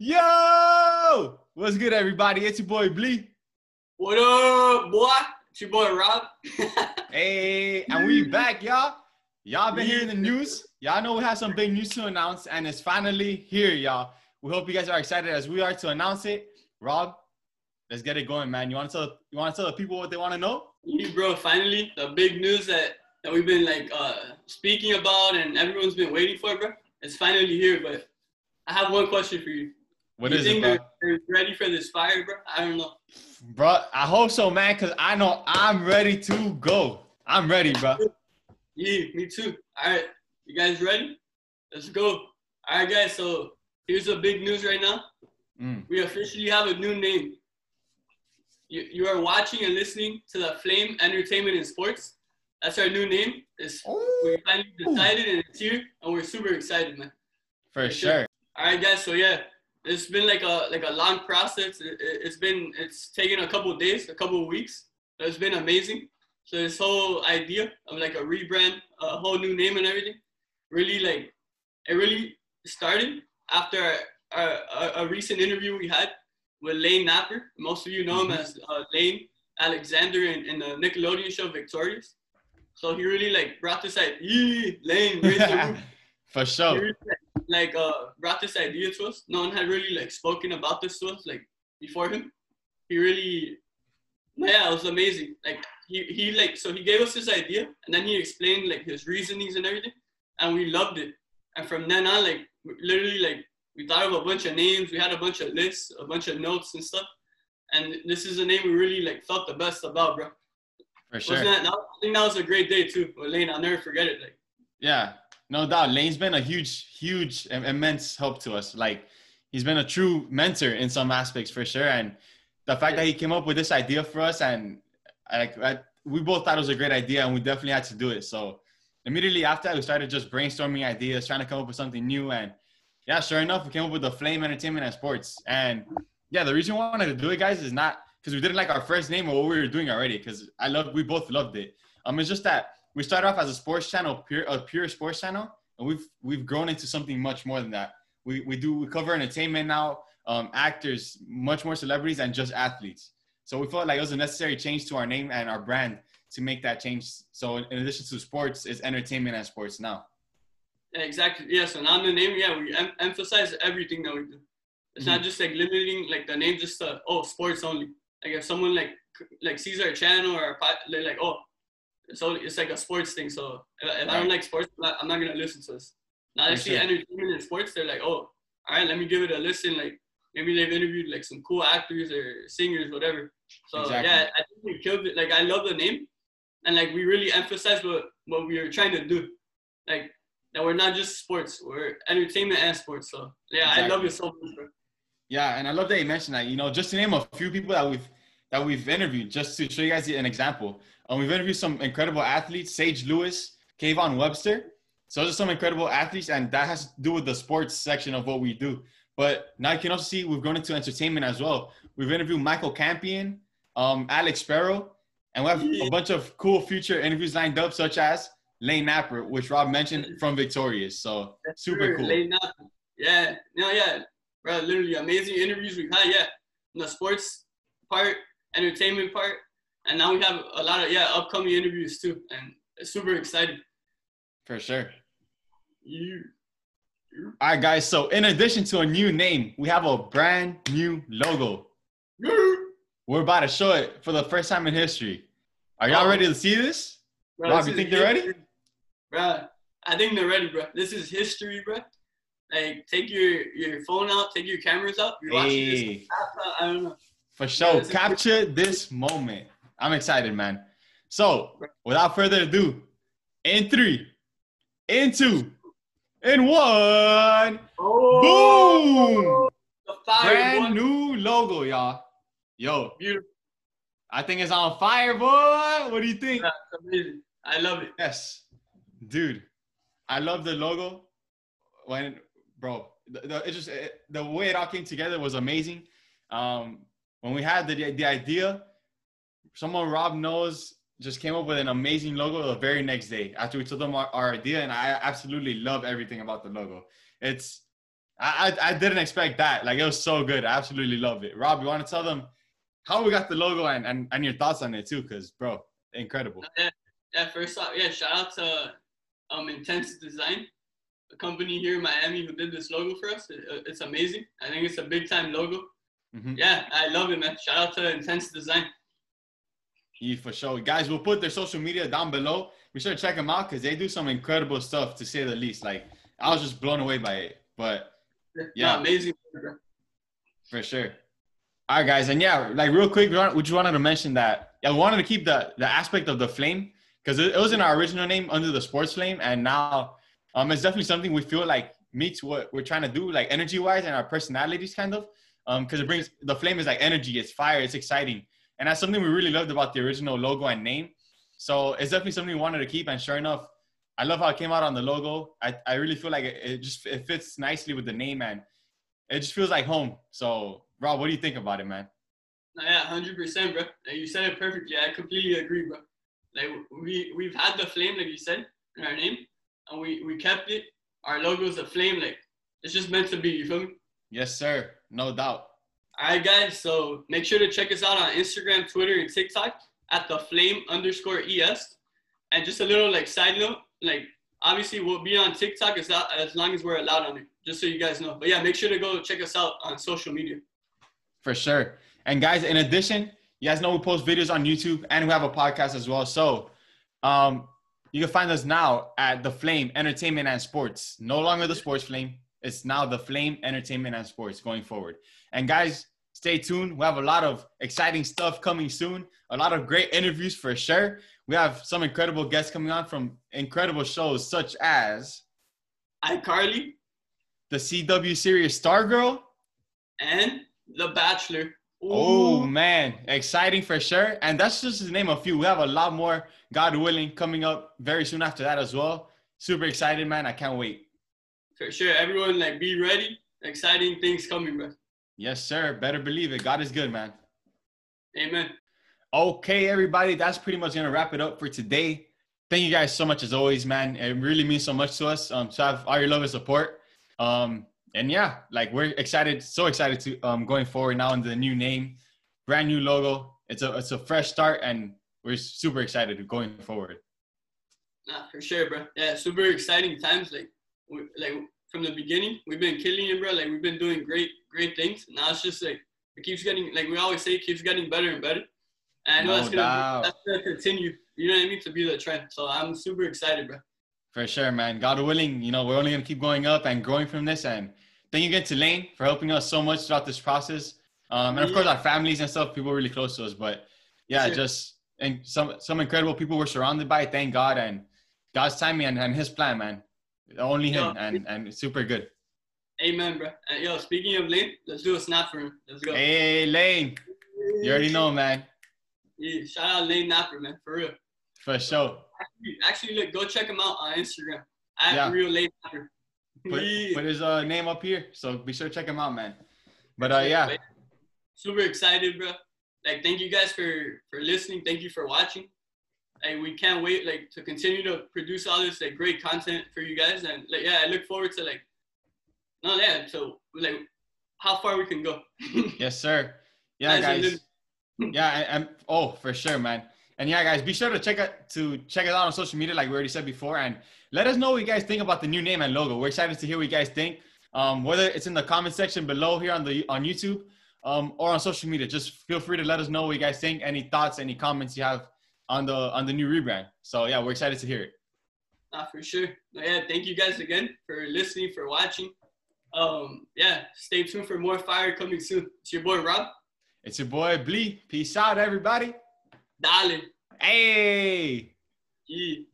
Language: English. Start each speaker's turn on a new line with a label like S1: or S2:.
S1: Yo! What's good, everybody? It's your boy Blee.
S2: What up, boy? It's your boy Rob.
S1: Hey, and we back, y'all. Y'all been hearing the news. Y'all know we have some big news to announce, and it's finally here, y'all. We hope you guys are excited as we are to announce it. Rob, let's get it going, man. You want to tell you want to tell the people what they want to know?
S2: you, bro, finally, the big news that, that we've been like uh speaking about and everyone's been waiting for, bro. It's finally here, but I have one question for you.
S1: What
S2: you
S1: is it, bro?
S2: they're, ready for this fire, bro? I don't know.
S1: Bro, I hope so, man, because I know I'm ready to go. I'm ready, bro.
S2: Yeah, me too. All right, you guys ready? Let's go. All right, guys. So here's the big news right now.
S1: Mm.
S2: We officially have a new name. You, you are watching and listening to the Flame Entertainment and Sports. That's our new name. It's, we finally decided and it's here, and we're super excited, man.
S1: For sure.
S2: All right, guys. So yeah, it's been like a like a long process. It, it, it's been it's taken a couple of days, a couple of weeks. It's been amazing. So this whole idea of like a rebrand, a whole new name and everything, really like it really started after a, a, a recent interview we had with Lane Napper. Most of you know him
S1: Mhm.
S2: as uh, Lane Alexander in, in the Nickelodeon show Victorious. So he really like brought this idea. Yeah, Lane, raise the roof
S1: For sure.
S2: really, like uh brought this idea to us. No one had really like spoken about this to us like before him. He really yeah, it was amazing. Like he he like so he gave us this idea and then he explained like his reasonings and everything and we loved it. And from then on like literally like we thought of a bunch of names, we had a bunch of lists, a bunch of notes and stuff. And this is the name we really like felt the best about, bro.
S1: For sure.
S2: That, I think that was a great day too. Lane, I'll never forget it. Like
S1: Yeah, no doubt. Lane's been a huge, huge, immense help to us. Like, he's been a true mentor in some aspects for sure. And the fact that he came up with this idea for us, and like, we both thought it was a great idea, and we definitely had to do it. So immediately after that, we started just brainstorming ideas, trying to come up with something new. And yeah, sure enough, we came up with the Flame Entertainment and Sports. And yeah, the reason we wanted to do it, guys, is not because we didn't like our first name or what we were doing already. Because I love, we both loved it. Um, it's just that we started off as a sports channel, pure a pure sports channel, and we've we've grown into something much more than that. We we do we cover entertainment now, um, actors, much more celebrities, and just athletes. So we felt like it was a necessary change to our name and our brand to make that change. So in addition to sports, it's entertainment and sports now.
S2: Yeah, exactly. Yeah. So now the name, yeah, we em- emphasize everything that we do. It's not just like limiting like the name just to oh sports only. Like if someone like like sees our channel or our pod, like oh, so it's like a sports thing. So if, if I don't like sports, I'm not, I'm not gonna listen to this. Now they see
S1: sure.
S2: entertainment and sports, they're like oh, all right, let me give it a listen. Like maybe they've interviewed like some cool actors or singers, whatever. So
S1: Exactly.
S2: yeah, I think we killed it. Like I love the name, and like we really emphasize what what we are trying to do. Like that we're not just sports, we're entertainment and sports. So yeah, I love
S1: Exactly.
S2: it so much, bro.
S1: Yeah, and I love that you mentioned that. You know, just to name a few people that we've that we've interviewed, just to show you guys an example. Um, we've interviewed some incredible athletes: Sage Lewis, Kayvon Webster. So those are some incredible athletes, and that has to do with the sports section of what we do. But now you can also see we've gone into entertainment as well. We've interviewed Michael Campion, um, Alex Sparrow, and we have a bunch of cool future interviews lined up, such as Lane Napper, which Rob mentioned from Victorious. So super
S2: Sure,
S1: cool.
S2: late night. Yeah, no, yeah, bro. Literally amazing interviews we've had. Yeah, in the sports part, entertainment part, and now we have a lot of yeah upcoming interviews too, and super excited.
S1: For sure.
S2: You.
S1: All right, guys. So, in addition to a new name, we have a brand new logo. We're about to show it for the first time in history. Are y'all
S2: Oh.
S1: ready to see this?
S2: Bro,
S1: Rob,
S2: this
S1: you think they're ready?
S2: Bro, I think they're ready, bro. This is history, bro. Like, take your your phone out, take your cameras out. You're watching this.
S1: Hey,
S2: I don't know.
S1: For sure.
S2: is-
S1: Capture this moment. I'm excited, man. So, without further ado, in three, in two, in one, boom!
S2: The fire,
S1: Brand
S2: boy.
S1: new logo, y'all. Yo,
S2: Beautiful.
S1: I think it's on fire, boy. What do you think?
S2: That's amazing. I love it.
S1: Yes, dude, I love the logo. When, bro, the, the, it just it, the way it all came together was amazing. Um, when we had the the idea, someone Rob knows just came up with an amazing logo the very next day after we told them our, our idea, and I absolutely love everything about the logo. It's I, I, I didn't expect that. Like it was so good. I absolutely love it. Rob, you want to tell them how we got the logo and, and, and your thoughts on it too? Because bro, incredible.
S2: Yeah, yeah. First off, yeah. Shout out to um Intense Design, a company here in Miami who did this logo for us. It, it's amazing. I think it's a big time logo. Mm-hmm. Yeah, I love it, man. Shout out to Intense Design.
S1: Yeah, for sure. Guys, we'll put their social media down below. Be sure to check them out because they do some incredible stuff to say the least. Like I was just blown away by it. But yeah,
S2: amazing.
S1: For sure. All right, guys, and yeah, like real quick, we just wanted to mention that yeah, we wanted to keep the the aspect of the flame because it, it was in our original name under the sports flame, and now um, it's definitely something we feel like meets what we're trying to do, like energy wise and our personalities, kind of. Um, because it brings the flame is like energy, it's fire, it's exciting, and that's something we really loved about the original logo and name. So it's definitely something we wanted to keep, and sure enough, I love how it came out on the logo. I, I really feel like it, it just it fits nicely with the name, and it just feels like home. So Rob, what do you think about it, man?
S2: Yeah, hundred percent, bro. You said it perfectly. I completely agree, bro. Like we we've had the flame, like you said, in our name, and we we kept it. Our logo is a flame, like it's just meant to be. You feel me?
S1: Yes, sir. No doubt.
S2: All right, guys. So make sure to check us out on Instagram, Twitter, and TikTok at the flame underscore es. And just a little like side note, like obviously we'll be on TikTok as, as long as we're allowed on it, just so you guys know. But yeah, make sure to go check us out on social media.
S1: For sure. And guys, in addition, you guys know we post videos on YouTube and we have a podcast as well. So um, you can find us now at The Flame Entertainment and Sports. No longer The Sports Flame. It's now The Flame Entertainment and Sports going forward. And guys, stay tuned. We have a lot of exciting stuff coming soon. A lot of great interviews for sure. We have some incredible guests coming on from incredible shows such as
S2: iCarly,
S1: the CW series Stargirl,
S2: and the Bachelor.
S1: Oh, Ooh. Oh man, exciting for sure. And that's just to name a few. We have a lot more, God willing, coming up very soon after that as well. Super excited, man. I can't wait.
S2: For sure. Everyone like be ready. Exciting things coming, bro.
S1: Yes, sir. Better believe it. God is good, man.
S2: Amen.
S1: Okay, everybody. That's pretty much gonna wrap it up for today. Thank you guys so much as always, man. It really means so much to us um, to have all your love and support. Um, and yeah, like we're excited, so excited to um going forward now into the new name, brand new logo. It's a it's a fresh start, and we're super excited going forward.
S2: Nah, for sure, bro. Yeah, super exciting times. Like, we, like from the beginning, we've been killing it, bro. Like we've been doing great, great things. Now it's just like it keeps getting, like we always say, it keeps getting better and better. And I know no that's gonna that's gonna continue. You know what I mean? To be the trend. So I'm super excited, bro.
S1: For sure, man. God willing, you know, we're only gonna keep going up and growing from this, and thank you again to Lane for helping us so much throughout this process. Um, and of course, our families and stuff, people really close to us. But yeah, sure. just and some some incredible people we're surrounded by. Thank God and God's timing and, and His plan, man. Only Him, yo, and and super good.
S2: Amen, bro. Uh, yo, speaking of Lane, let's do a snap for him. Let's go.
S1: Hey, Lane. You already know, man.
S2: Yeah, shout out Lane Napper, man, for real.
S1: For sure.
S2: Actually, actually, look, go check him out on Instagram. At yeah. real Lane Napper
S1: put, put his uh, name up here. So be sure to check him out, man. But uh, yeah.
S2: Super excited, bro. Like, thank you guys for for listening. Thank you for watching. Like, we can't wait like to continue to produce all this like great content for you guys. And like, yeah, I look forward to like, no, yeah, so like how far we can go.
S1: yes, sir. Yeah, guys. yeah, and, and oh, for sure, man. And yeah, guys, be sure to check it to check it out on social media, like we already said before, and let us know what you guys think about the new name and logo. We're excited to hear what you guys think. Um, whether it's in the comment section below here on the on YouTube um, or on social media, just feel free to let us know what you guys think. Any thoughts, any comments you have on the on the new rebrand. So yeah, we're excited to hear it.
S2: Uh, for sure. Yeah, thank you guys again for listening, for watching. Um, yeah, stay tuned for more fire coming soon. It's your boy Rob.
S1: It's your boy Blee. Peace out, everybody.
S2: Darling.
S1: Hey.
S2: Yeah.